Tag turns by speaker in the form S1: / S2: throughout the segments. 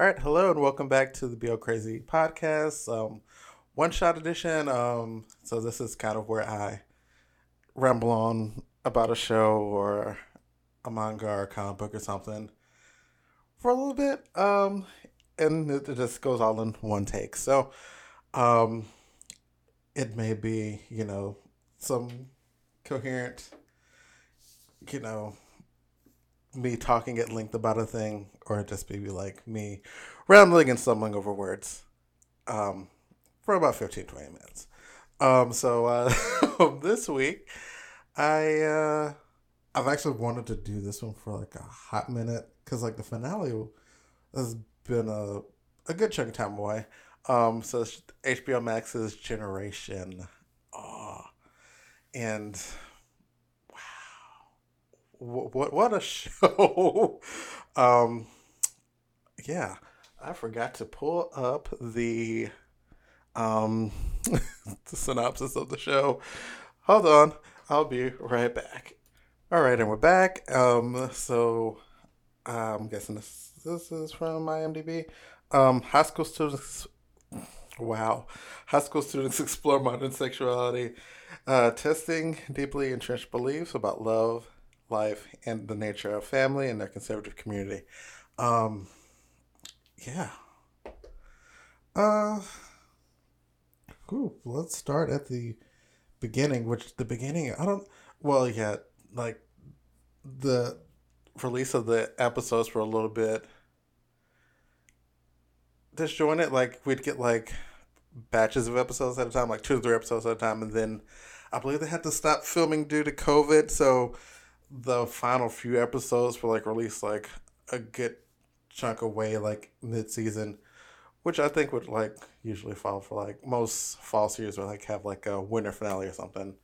S1: All right, hello and welcome back to the BL Crazy podcast, um, one shot edition. Um, so this is kind of where I ramble on about a show or a manga or a comic book or something for a little bit, um, and it, it just goes all in one take. So, um, it may be you know some coherent, you know, me talking at length about a thing, or just maybe like me rambling and stumbling over words um, for about 15, 20 minutes. Um, so uh, this week, I uh, I've actually wanted to do this one for like a hot minute because like the finale has been a a good chunk of time away. Um, so HBO Max's Generation. Oh, and what what, a show! um, yeah, I forgot to pull up the um the synopsis of the show. Hold on, I'll be right back. All right, and we're back. Um, so I'm guessing this this is from IMDb. Um, high school students. Wow, high school students explore modern sexuality, uh, testing deeply entrenched beliefs about love, life, and the nature of family in their conservative community. Um, yeah. Uh, let's start at the beginning, which the beginning, I don't, well, yeah, like the release of the episodes were a little bit disjointed. Like, we'd get like batches of episodes at a time, like two or three episodes at a time, and then I believe they had to stop filming due to COVID. So the final few episodes were like released like a good chunk away, like mid season, which I think would like usually fall for like most fall series would like have like a winter finale or something,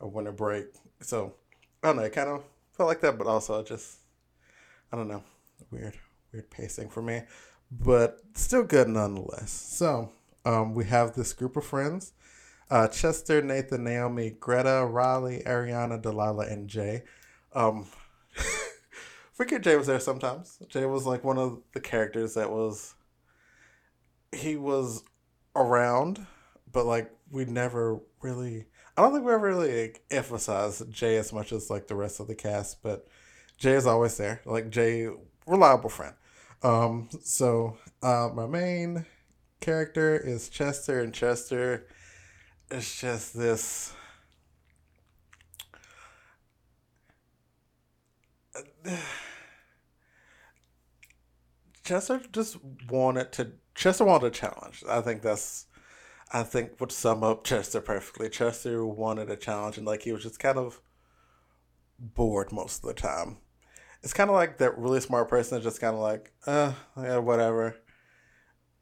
S1: a winter break. So I don't know, it kind of felt like that, but also just I don't know, weird, weird pacing for me, but still good nonetheless. So um, we have this group of friends. Uh, Chester, Nathan, Naomi, Greta, Riley, Ariana, Delilah, and Jay. Um, forget Jay was there sometimes. Jay was like one of the characters that was. He was around, but like we never really. I don't think we ever really like, emphasized Jay as much as like the rest of the cast, but Jay is always there. Like Jay, reliable friend. Um, so uh, my main character is Chester, and Chester is just this. Chester just wanted to. Chester wanted a challenge. I think that's. I think would sum up Chester perfectly. Chester wanted a challenge, and like he was just kind of bored most of the time. It's kind of like that really smart person is just kind of like, uh, yeah, whatever.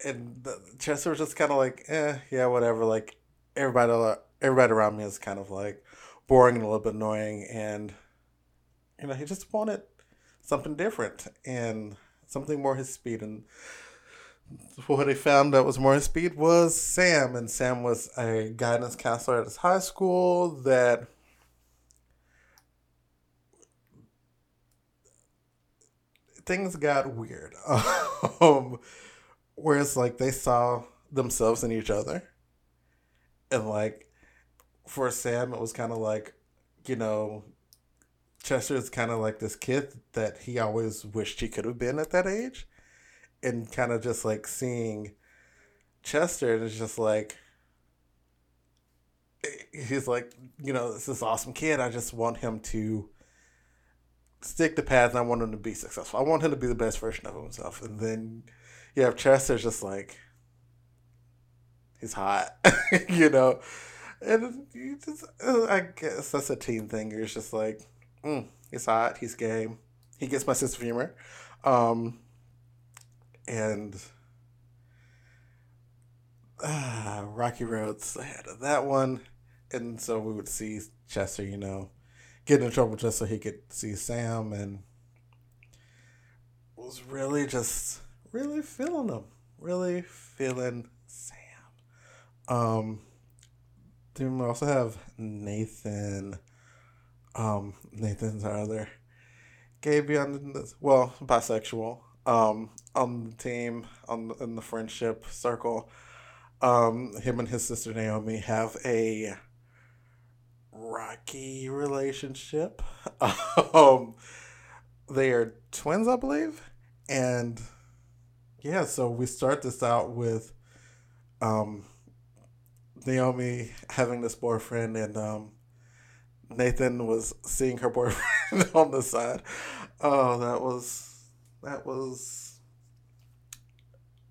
S1: And the, Chester was just kind of like, eh, yeah, whatever. Like everybody, everybody around me is kind of like boring and a little bit annoying, and you know, he just wanted something different and something more his speed. And what he found that was more his speed was Sam. And Sam was a guidance counselor at his high school that things got weird. um, whereas like they saw themselves in each other. And like for Sam it was kind of like, you know, Chester is kind of like this kid that he always wished he could have been at that age, and kind of just like seeing Chester, and it's just like eh, he's like, you know, this is awesome kid. I just want him to stick the path, and I want him to be successful. I want him to be the best version of himself. And then you have Chester's just like he's hot, you know, and you just I guess that's a teen thing. It's just like mm, he's hot, he's gay, he gets my sense of humor, um, and uh, Rocky Road's ahead of that one, and so we would see Chester, you know, get in trouble just so he could see Sam, and was really just really feeling him, really feeling Sam. Um, then we also have Nathan um, Nathan's our other gay beyond well, bisexual. um, on the team on in the friendship circle. Um, him and his sister Naomi have a rocky relationship. um, they are twins, I believe, and yeah. So we start this out with um, Naomi having this boyfriend, and um, Nathan was seeing her boyfriend on the side. Oh, that was that was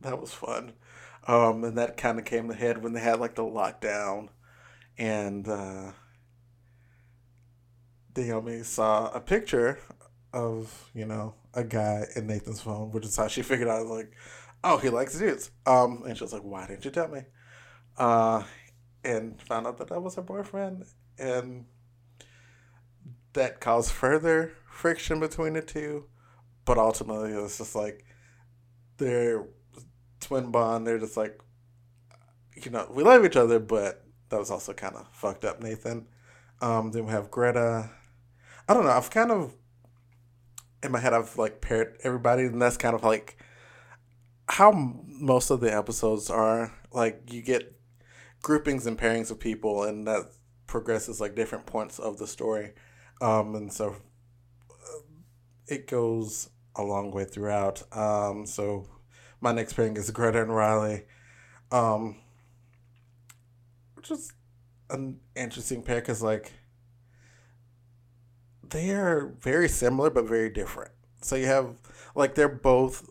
S1: that was fun. Um, and that kind of came to head when they had like the lockdown, and uh, Naomi saw a picture of you know a guy in Nathan's phone, which is how she figured out like, oh, he likes dudes. Um, and she was like, why didn't you tell me? Uh, and found out that that was her boyfriend, and that caused further friction between the two. But ultimately, it's just like their twin bond. They're just like, you know, we love each other, but that was also kind of fucked up, Nathan. Um, then we have Greta. I don't know. I've kind of in my head, I've like paired everybody, and that's kind of like how most of the episodes are. Like you get groupings and pairings of people, and that progresses like different points of the story. Um, and so uh, it goes a long way throughout. Um, so my next pairing is Greta and Riley, um, which is an interesting pair because like they are very similar but very different. So you have like they're both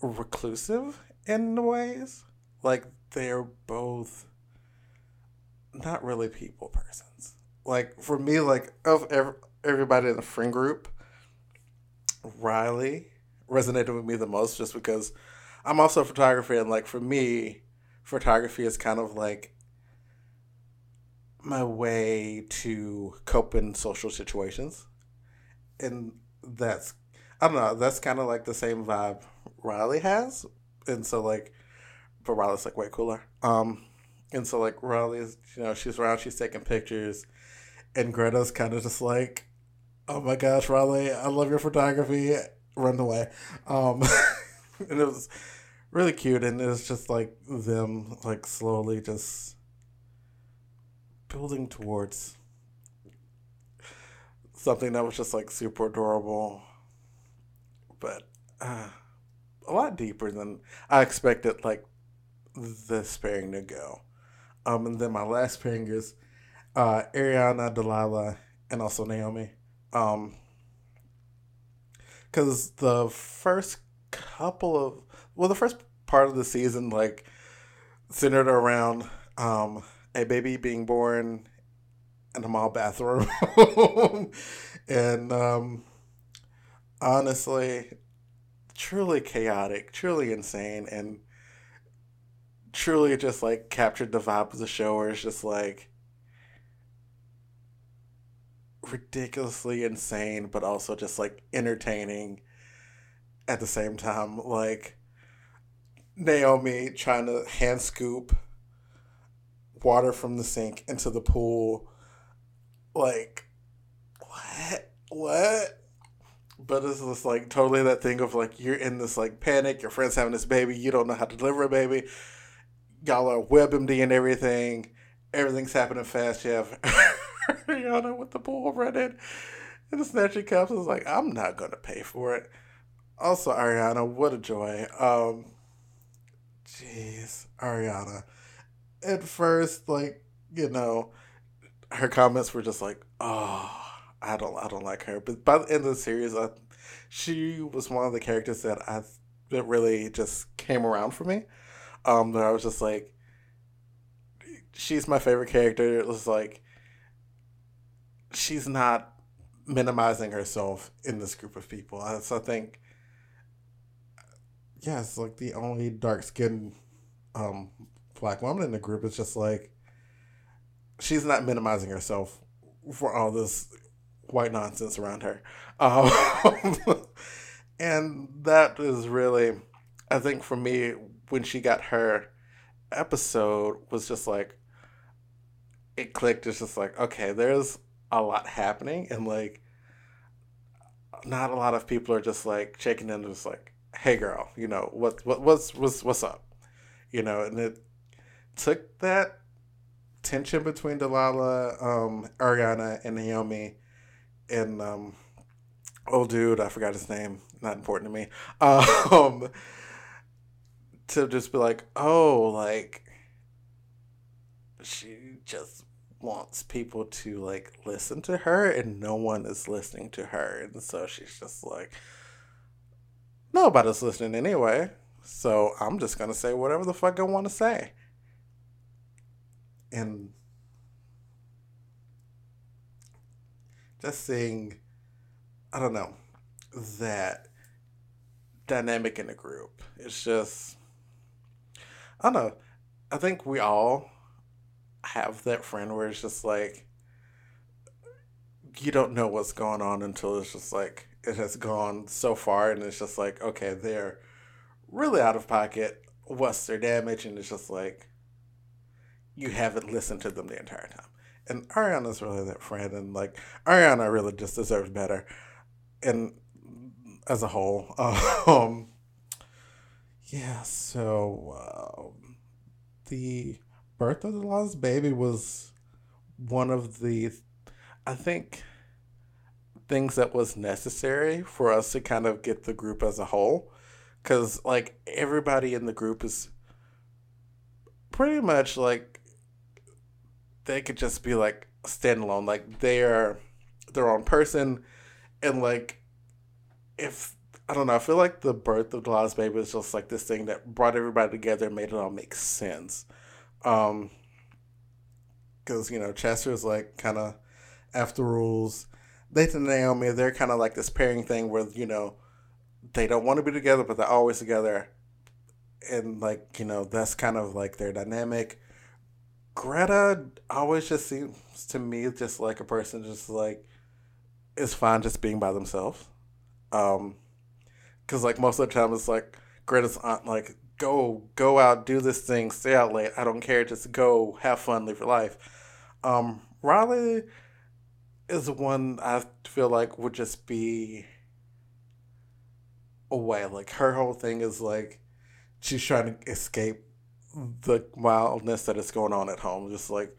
S1: reclusive in ways. Like they're both not really people persons. Like for me, like of everybody in the friend group, Riley resonated with me the most just because I'm also a photographer and like for me, photography is kind of like my way to cope in social situations. And that's I don't know, that's kind of like the same vibe Riley has. And so like but Riley's like way cooler. Um and so like Riley's you know, she's around, she's taking pictures and Greta's kind of just like, "Oh my gosh, Riley, I love your photography." Run away. Um and it was really cute and it was just like them like slowly just building towards something that was just like super adorable, but uh, a lot deeper than I expected. Like this pairing to go. Um, and then my last pairing is uh, Ariana, Delilah, and also Naomi. Um, because the first couple of well, the first part of the season like centered around um a baby being born in a mall bathroom. and um, honestly, truly chaotic, truly insane, and truly just like captured the vibe of the show where it's just like ridiculously insane, but also just like entertaining at the same time. Like Naomi trying to hand scoop water from the sink into the pool. Like, what? What? But it's just like totally that thing of like you're in this like panic. Your friend's having this baby. You don't know how to deliver a baby. Y'all are WebMD and everything. Everything's happening fast. You have Ariana with the pool running. And the snatching cups is like, I'm not gonna pay for it. Also, Ariana, what a joy. Um, jeez, Ariana at first, like, you know, her comments were just like, oh, I don't, I don't like her. But by the end of the series, I, she was one of the characters that I that really just came around for me. Um, that I was just like, she's my favorite character. It was like, she's not minimizing herself in this group of people. So I think, yeah, like the only dark skinned um, black woman in the group is just like she's not minimizing herself for all this white nonsense around her. Um, and that is really, I think for me, when she got her episode, was just like, it clicked. It's just like, okay, there's a lot happening, and like, not a lot of people are just like checking in, just like, "Hey, girl, you know what what what's what's what's up?" You know, and it took that tension between Delilah, um, Ariana, and Naomi, and um, old dude, I forgot his name, not important to me. Um, to just be like, oh, like she just wants people to like listen to her and no one is listening to her. And so she's just like nobody's listening anyway. So i'm just gonna say whatever the fuck i want to say. And just seeing i don't know that dynamic in the group it's just i don't know i think we all have that friend where it's just like you don't know what's going on until it's just like it has gone so far and it's just like okay they're really out of pocket. What's their damage? And it's just like you haven't listened to them the entire time. And ariana's really that friend and like ariana really just deserves better. And as a whole um yeah so um, the Birth of the Lost Baby was one of the, I think, things that was necessary for us to kind of get the group as a whole. Because, like, everybody in the group is pretty much like, they could just be like standalone. Like, they are their own person. And, like, if I don't know. I feel like the birth of the Lost Baby was just like this thing that brought everybody together and made it all make sense. Um, because you know Chester is like kind of after rules. Nathan and Naomi, they're kind of like this pairing thing where you know they don't want to be together, but they're always together, and like you know that's kind of like their dynamic. Greta always just seems to me just like a person just like is fine just being by themselves. Um, because like most of the time it's like Greta's aunt like go go out, do this thing, stay out late. I don't care. Just go, have fun, live your life. Um, Riley is one I feel like would just be away. Like her whole thing is like she's trying to escape the wildness that is going on at home. Just like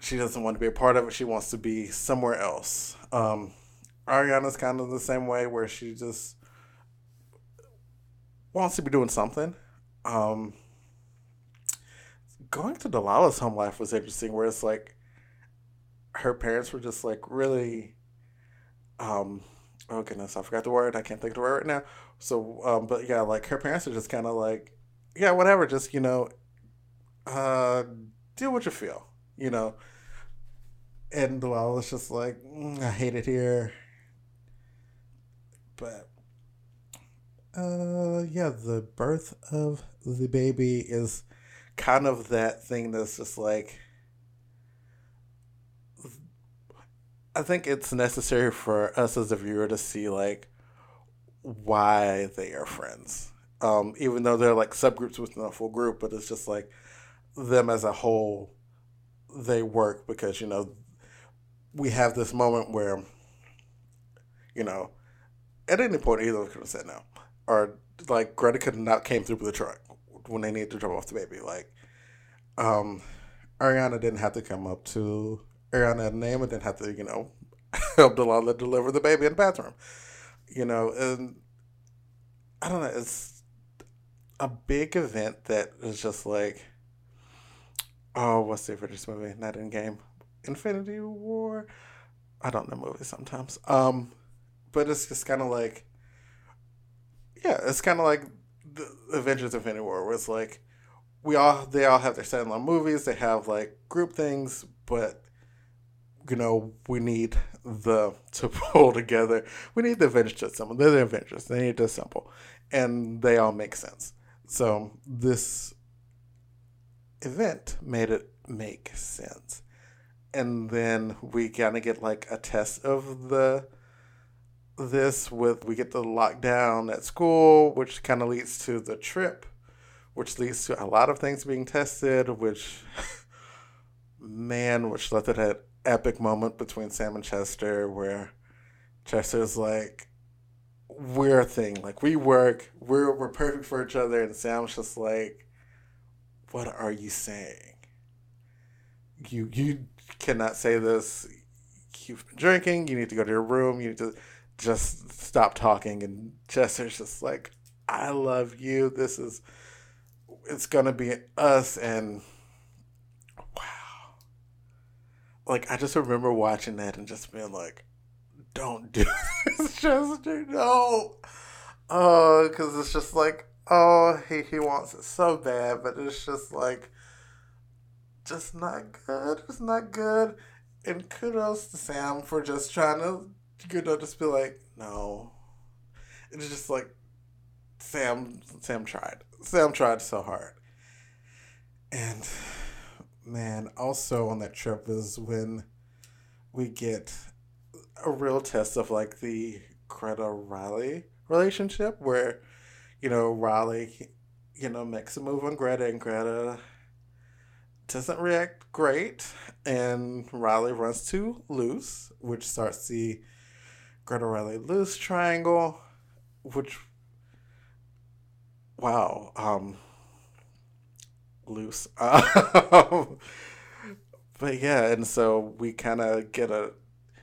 S1: she doesn't want to be a part of it. She wants to be somewhere else. Um, Ariana's kind of the same way where she just wants to be doing something. Um, going to Delilah's home life was interesting, where it's like her parents were just like really, um, oh goodness, I forgot the word. I can't think of the word right now. So, um, but yeah, like her parents are just kind of like, yeah, whatever, just you know, uh, do what you feel, you know. And Delilah's just like, mm, I hate it here, but uh, yeah, the birth of the baby is kind of that thing that's just like. I think it's necessary for us as a viewer to see like why they are friends. Um, even though they're like subgroups within a full group, but it's just like them as a whole, they work because you know we have this moment where you know at any point either of us could have said no or like Greta could not came through with the truck when they needed to drop off the baby. Like, um, Ariana didn't have to come up to Ariana and Naomi didn't have to, you know, help Delilah deliver the baby in the bathroom. You know, and I don't know, it's a big event that is just like oh, what's the Avengers movie? Not Endgame. Infinity War. I don't know movies sometimes. Um, but it's just kind of like yeah, it's kind of like the Avengers Infinity War, where it's like we all they all have their standalone movies, they have like group things, but you know we need the to pull together. We need the Avengers to assemble. They're the Avengers. They need to assemble, and they all make sense. So this event made it make sense, and then we kind of get like a test of the this with we get the lockdown at school, which kind of leads to the trip, which leads to a lot of things being tested, which man, which led to that epic moment between Sam and Chester where Chester's like, we're a thing. Like we work. We're we're perfect for each other. And Sam's just like, what are you saying? You you cannot say this. You've been drinking. You need to go to your room. You need to just stop talking. And Chester's just like, I love you. This is it's gonna be us and wow. Like I just remember watching that and just being like, don't do this, Chester, no. Uh, oh, because it's just like, oh, he, he wants it so bad, but it's just like, just not good. It's not good. And kudos to Sam for just trying to, know, just be like, no. It's just like, Sam, Sam tried. Sam tried so hard. And man, also on that trip is when we get a real test of like the Greta Riley relationship where, you know, Riley, you know, makes a move on Greta and Greta doesn't react great and Riley runs to Luce, which starts the Greta Riley Luce triangle, which wow, um Luce. Um, but yeah, and so we kind of get a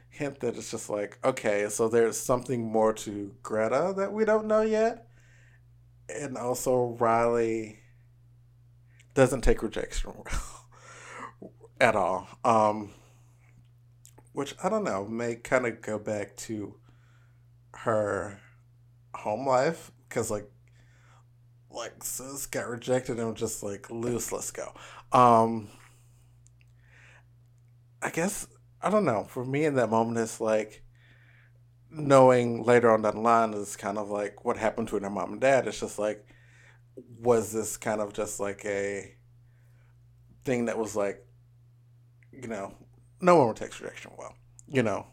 S1: hint that it's just like, okay, so there's something more to Greta that we don't know yet. And also, Riley doesn't take rejection well at all. Um, which I don't know, may kind of go back to her home life because, like, like sis got rejected and just like Luce let's go. Um i guess i don't know for me in that moment it's like knowing later on down the line is kind of like what happened to her mom and dad. It's just like was this kind of just like a thing that was like you know no one would take rejection well you know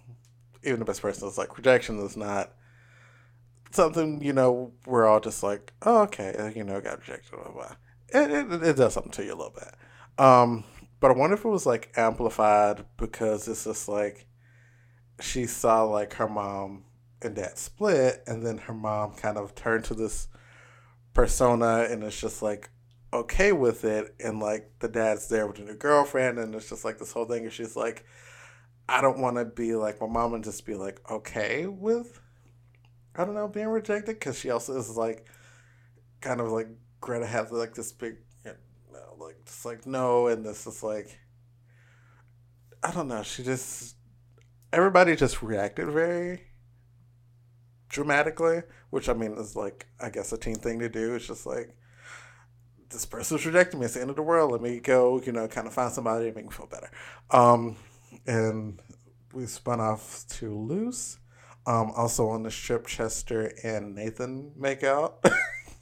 S1: even the best person is like rejection is not something you know we're all just like oh okay uh, you know got rejected blah, blah. It, it, it does something to you a little bit um but i wonder if it was like amplified because it's just like she saw like her mom and dad split and then her mom kind of turned to this persona and it's just like okay with it and like the dad's there with a new girlfriend and it's just like this whole thing and she's like i don't want to be like my mom and just be like okay with I don't know, being rejected because she also is like, kind of like Greta has like this big, you know, like just like no, and this is like, I don't know. She just everybody just reacted very dramatically, which I mean is like I guess a teen thing to do. It's just like this person's rejecting me. It's the end of the world. Let me go, you know, kind of find somebody to make me feel better. Um, and we spun off to Luce um, also on the strip, Chester and Nathan make out.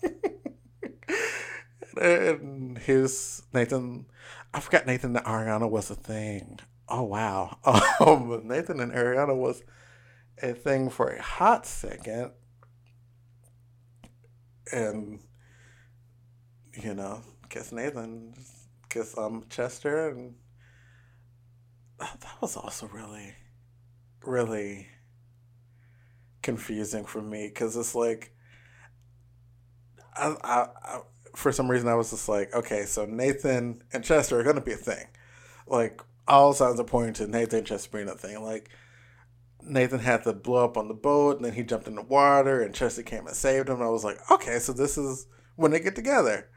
S1: and his Nathan, I forgot Nathan and Ariana was a thing. Oh wow, um, Nathan and Ariana was a thing for a hot second, and you know, kiss Nathan, kiss um Chester, and that was also really, really confusing for me because it's like I, I, I, for some reason I was just like, okay, so Nathan and Chester are gonna be a thing. Like all signs are pointing to Nathan and Chester being a thing. Like Nathan had to blow up on the boat and then he jumped in the water and Chester came and saved him. I was like, okay, so this is when they get together.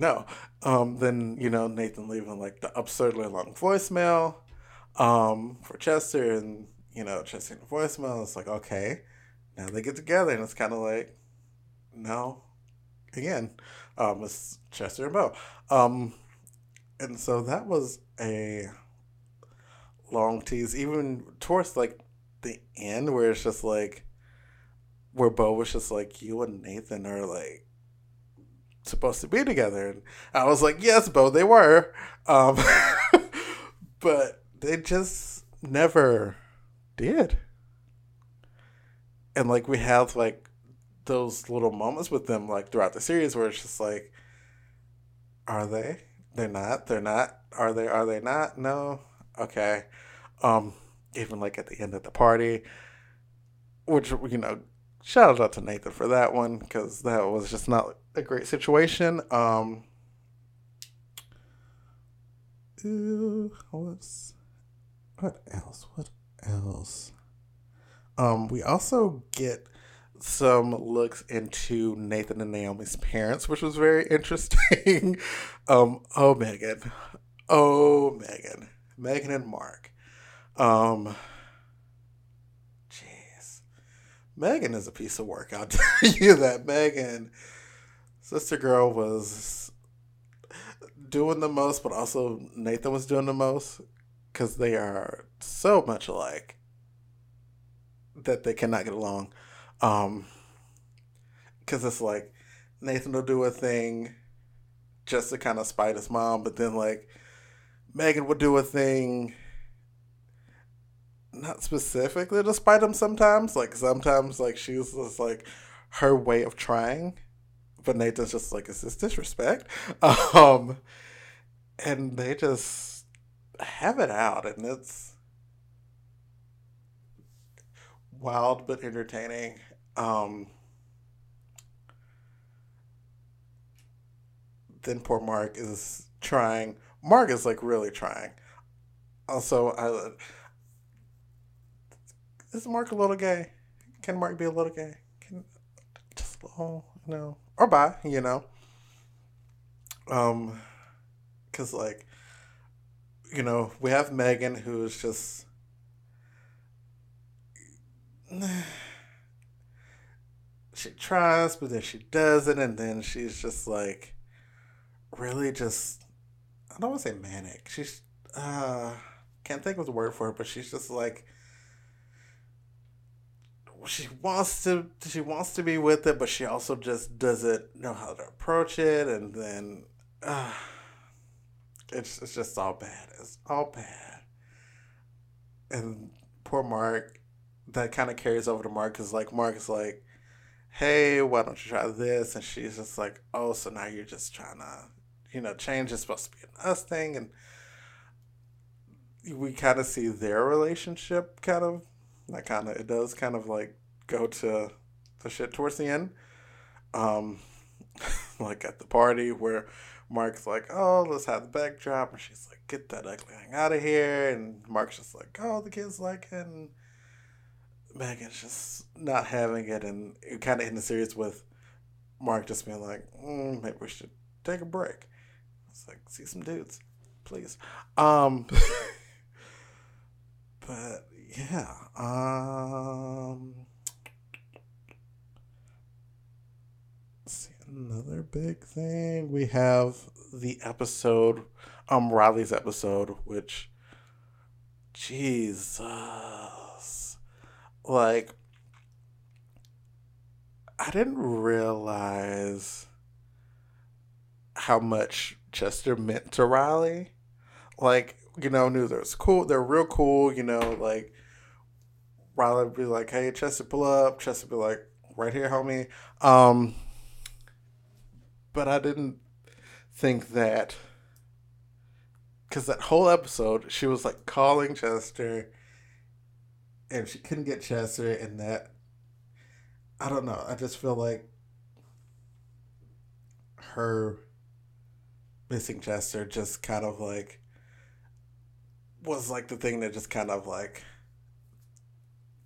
S1: No. Um, then, you know, Nathan leaving like the absurdly long voicemail um, for Chester and you know, Chester the voicemail. It's like, okay, now they get together, and it's kind of like, no, again, um, it's Chester and Bo. Um, and so that was a long tease, even towards like the end, where it's just like, where Bo was just like, you and Nathan are like supposed to be together, and I was like, yes, Bo, they were, um, but they just never did. And like we have like those little moments with them like throughout the series where it's just like are they? They're not. They're not. Are they? Are they not? No. Okay. Um even like at the end of the party, which you know, shout out to Nathan for that one because that was just not a great situation. Um, Ooh, what's what else? What else? Um, we also get some looks into Nathan and Naomi's parents, which was very interesting. um, oh Megan. Oh Megan. Megan and Mark. Um Jeez. Megan is a piece of work, I'll tell you that. Megan, Sister Girl was doing the most, but also Nathan was doing the most because they are so much alike that they cannot get along. Um, because it's like Nathan will do a thing just to kind of spite his mom, but then like Megan would do a thing not specifically to spite him sometimes. Like sometimes like she's just like her way of trying but Nathan's just like, is this disrespect? Um, and they just have it out, and it's wild but entertaining. Um, then poor Mark is trying. Mark is like really trying. Also, I is Mark a little gay? Can Mark be a little gay? Can just a little, you know, or bi, you know? Um, because like you know we have megan who's just she tries but then she doesn't and then she's just like really just i don't want to say manic she's uh can't think of the word for it but she's just like she wants to she wants to be with it but she also just doesn't know how to approach it and then uh it's it's just all bad. It's all bad. And poor Mark, that kind of carries over to Mark because like Mark is like, "Hey, why don't you try this?" And she's just like, "Oh, so now you're just trying to, you know, change is supposed to be an us thing." And we kind of see their relationship kind of, like kind of it does kind of like go to the shit towards the end. Um, like at the party where Mark's like, oh, let's have the backdrop. And she's like, get that ugly thing out of here. And Mark's just like, oh, the kids like it. And Megan's just not having it. And it kind of in the series with Mark just being like, mm, maybe we should take a break. It's like, see some dudes, please. Um, but yeah. Um, another big thing we have the episode um riley's episode which jesus like i didn't realize how much chester meant to riley like you know knew they're cool they're real cool you know like riley would be like hey chester pull up. Chester would be like right here homie. Um but I didn't think that because that whole episode she was like calling Chester and she couldn't get Chester and that I don't know I just feel like her missing Chester just kind of like was like the thing that just kind of like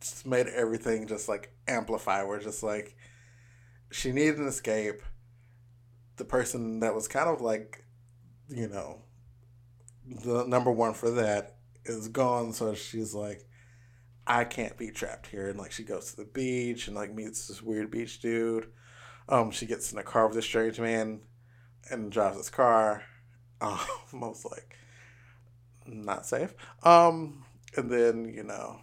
S1: just made everything just like amplify We're just like she needed an escape the person that was kind of like, you know, the number one for that is gone. So she's like, I can't be trapped here. And like she goes to the beach and like meets this weird beach dude. Um, she gets in a car with a strange man and drives his car. Um, like not safe. Um, and then you know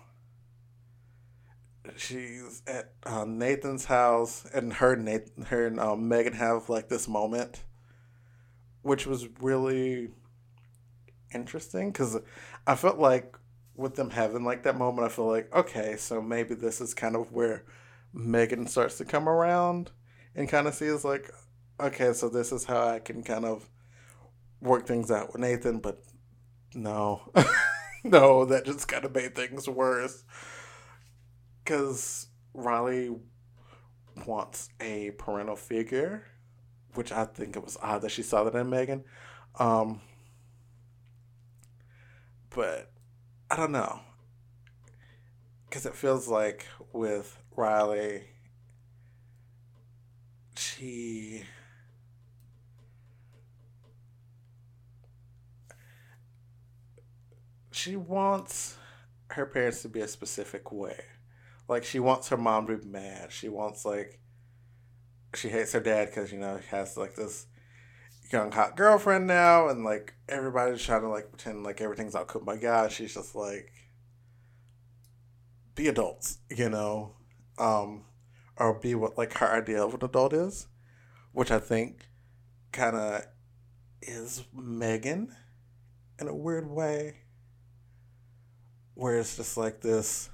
S1: she's at uh, Nathan's house, and her Nathan, her and um, Megan have like this moment, which was really interesting because I felt like with them having like that moment, I feel like okay, so maybe this is kind of where Megan starts to come around and kind of sees like, okay, so this is how I can kind of work things out with Nathan, but no. no, that just kind of made things worse. Because Riley wants a parental figure, which I think it was odd that she saw that in Megan. Um, but I don't know. Because it feels like with Riley, she. She wants her parents to be a specific way. Like, she wants her mom to be mad. She wants, like, she hates her dad because, you know, he has, like, this young hot girlfriend now, and like everybody's trying to like pretend like everything's all cool. My God, she's just like be adults, you know, um, or be what like her idea of an adult is, which I think kind of is Megan in a weird way, where it's just like this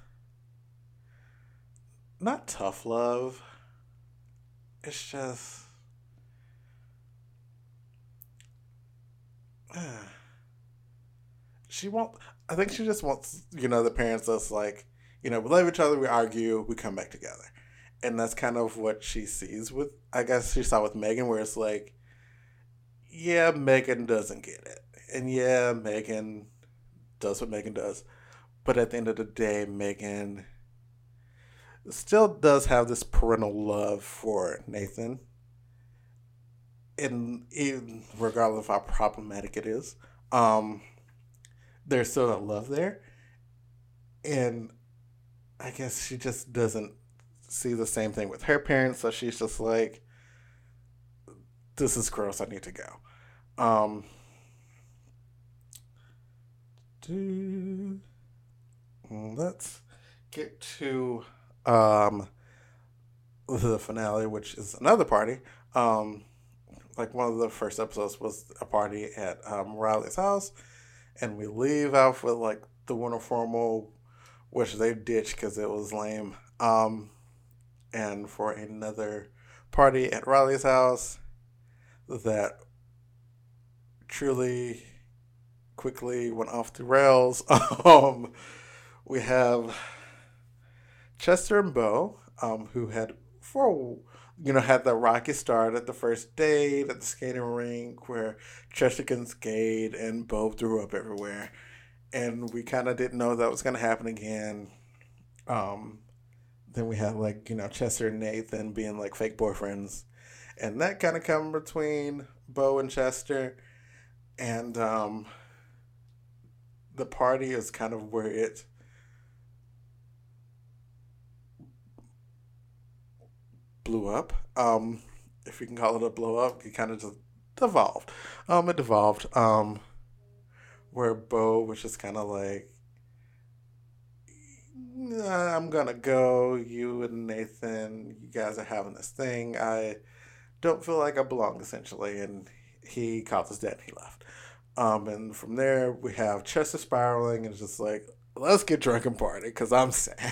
S1: not tough love. It's just she won't. I think she just wants, you know, the parents us like, you know, we love each other, we argue, we come back together. And that's kind of what she sees with, I guess she saw with Megan, where it's like, yeah, Megan doesn't get it. And yeah, Megan does what Megan does. But at the end of the day, Megan still does have this parental love for Nathan and even regardless of how problematic it is, um, there's still a love there, and I guess she just doesn't see the same thing with her parents, so she's just like, "This is gross. I need to go." Um, let's get to um, the finale, which is another party. Um, like one of the first episodes was a party at um, Riley's house, and we leave out with like the winter formal, which they ditched because it was lame. Um, and for another party at Riley's house that truly quickly went off the rails. um, we have Chester and Bo, um, who had for you know, had the rocky start at the first date at the skating rink where Chester can skate and Bo threw up everywhere. And we kind of didn't know that was going to happen again. Um, then we had like, you know, Chester and Nathan being like fake boyfriends. And that kind of come between Bo and Chester. And um, the party is kind of where it blew up. Um, if you can call it a blow up, it kind of just devolved. Um, it devolved. Um, where Bo was just kind of like, nah, I'm gonna go. You and Nathan, you guys are having this thing. I don't feel like I belong, essentially. And he called his dad and he left. Um, and from there, we have Chester spiraling and just like, let's get drunk and party because I'm sad.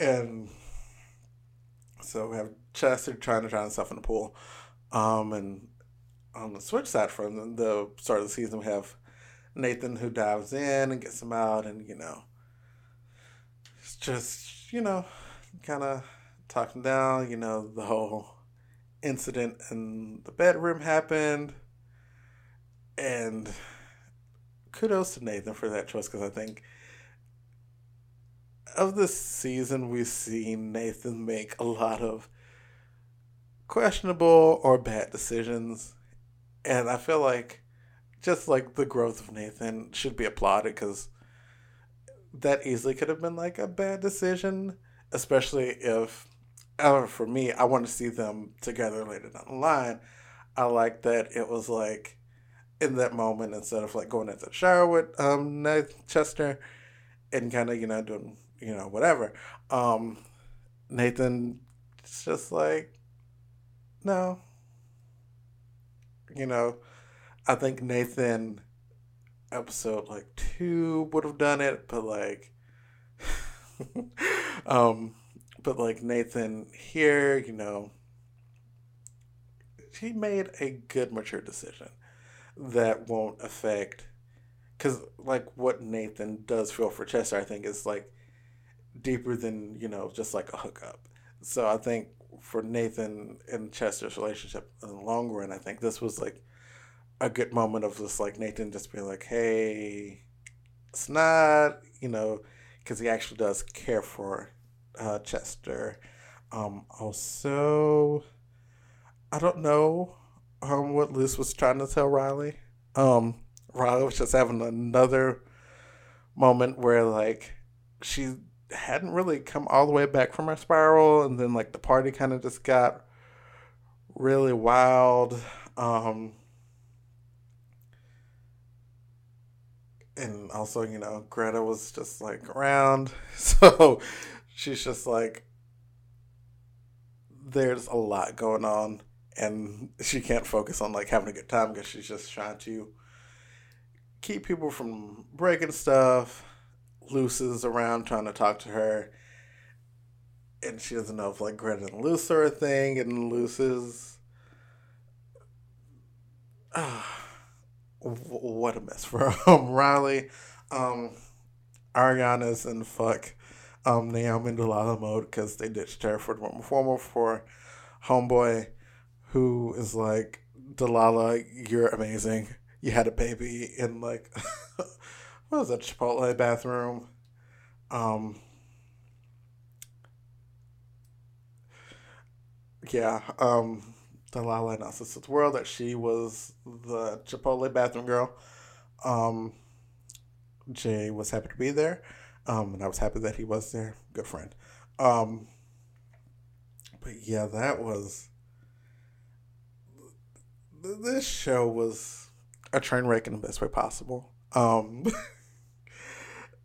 S1: and so we have Chester trying to drown himself in the pool. Um, and on the switch side from the start of the season, we have Nathan who dives in and gets him out, and you know, it's just you know, kind of talking down. You know, the whole incident in the bedroom happened, and kudos to Nathan for that choice because I think of this season, we've seen Nathan make a lot of questionable or bad decisions. And I feel like just like the growth of Nathan should be applauded because that easily could have been like a bad decision, especially if, uh, for me, I want to see them together later down the line. I like that it was like in that moment instead of like going into the shower with um Chester and kind of you know doing you know, whatever. Um, Nathan just like, no. You know, I think Nathan episode like two would have done it, but like, um, but like Nathan here, you know, he made a good mature decision that won't affect because like what Nathan does feel for Chester, I think is like deeper than you know just like a hookup. So I think for Nathan and Chester's relationship in the long run, I think this was like a good moment of just like Nathan just being like, hey, it's not, you know, because he actually does care for uh, Chester. Um, also, I don't know um, what Liz was trying to tell Riley. Um, Riley was just having another moment where like she hadn't really come all the way back from her spiral, and then like the party kind of just got really wild. Um, and also, you know, Greta was just like around, so she's just like, there's a lot going on, and she can't focus on like having a good time because she's just trying to keep people from breaking stuff Is around trying to talk to her, and she doesn't know if like Greta and Luce are a thing, and is. Uh, what a mess for um, Riley. Um, Arianna's in fuck um, Naomi Delilah mode because they ditched her for the former for Homeboy, who is like, Delilah, you're amazing. You had a baby in like what was that Chipotle bathroom? Um, yeah, um, Delilah announced to world that she was the Chipotle bathroom girl. Um, Jay was happy to be there, um, and I was happy that he was there. Good friend. Um, but yeah, that was. This show was a train wreck in the best way possible. Um,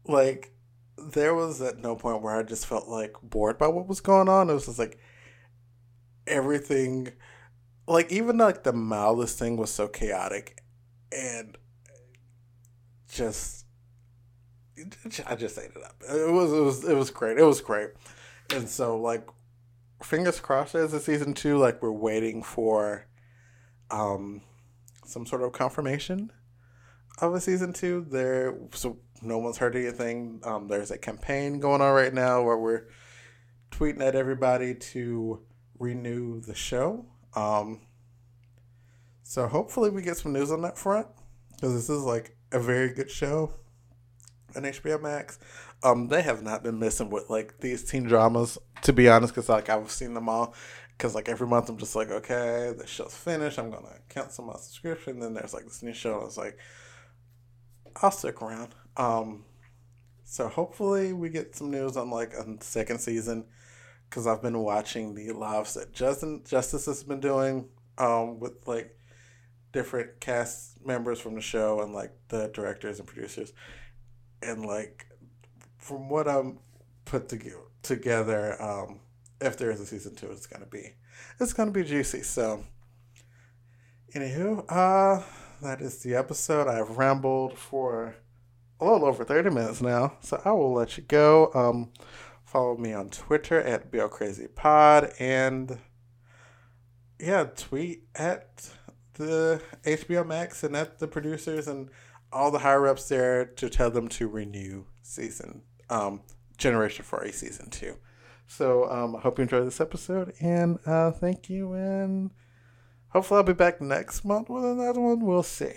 S1: like there was at no point where I just felt like bored by what was going on. It was just like everything, like even like the mildest thing was so chaotic, and just I just ate it up. It was it was it was great. It was great, and so like fingers crossed as a season two. Like we're waiting for um some sort of confirmation of a season two. There so no one's heard anything. Um, there's a campaign going on right now where we're tweeting at everybody to renew the show. Um, so hopefully we get some news on that front because this is like a very good show on HBO Max. Um, they have not been missing with like these teen dramas to be honest, because like I've seen them all. Because like every month I'm just like, okay, the show's finished. I'm gonna cancel my subscription. Then there's like this new show. I was like, I'll stick around. Um, so hopefully we get some news on like a second season because I've been watching the lives that Justin Justice has been doing um, with like different cast members from the show and like the directors and producers, and like from what I'm put to- together, um, if there is a season two, it's gonna be it's gonna be juicy. So, anywho, uh, that is the episode. I've rambled for a little over 30 minutes now, so I will let you go. Um, follow me on Twitter at BLCrazyPod and yeah, tweet at the HBO Max and at the producers and all the higher ups there to tell them to renew season um, Generation 4 a season two. So um, I hope you enjoyed this episode and uh, thank you and hopefully I'll be back next month with another one. We'll see.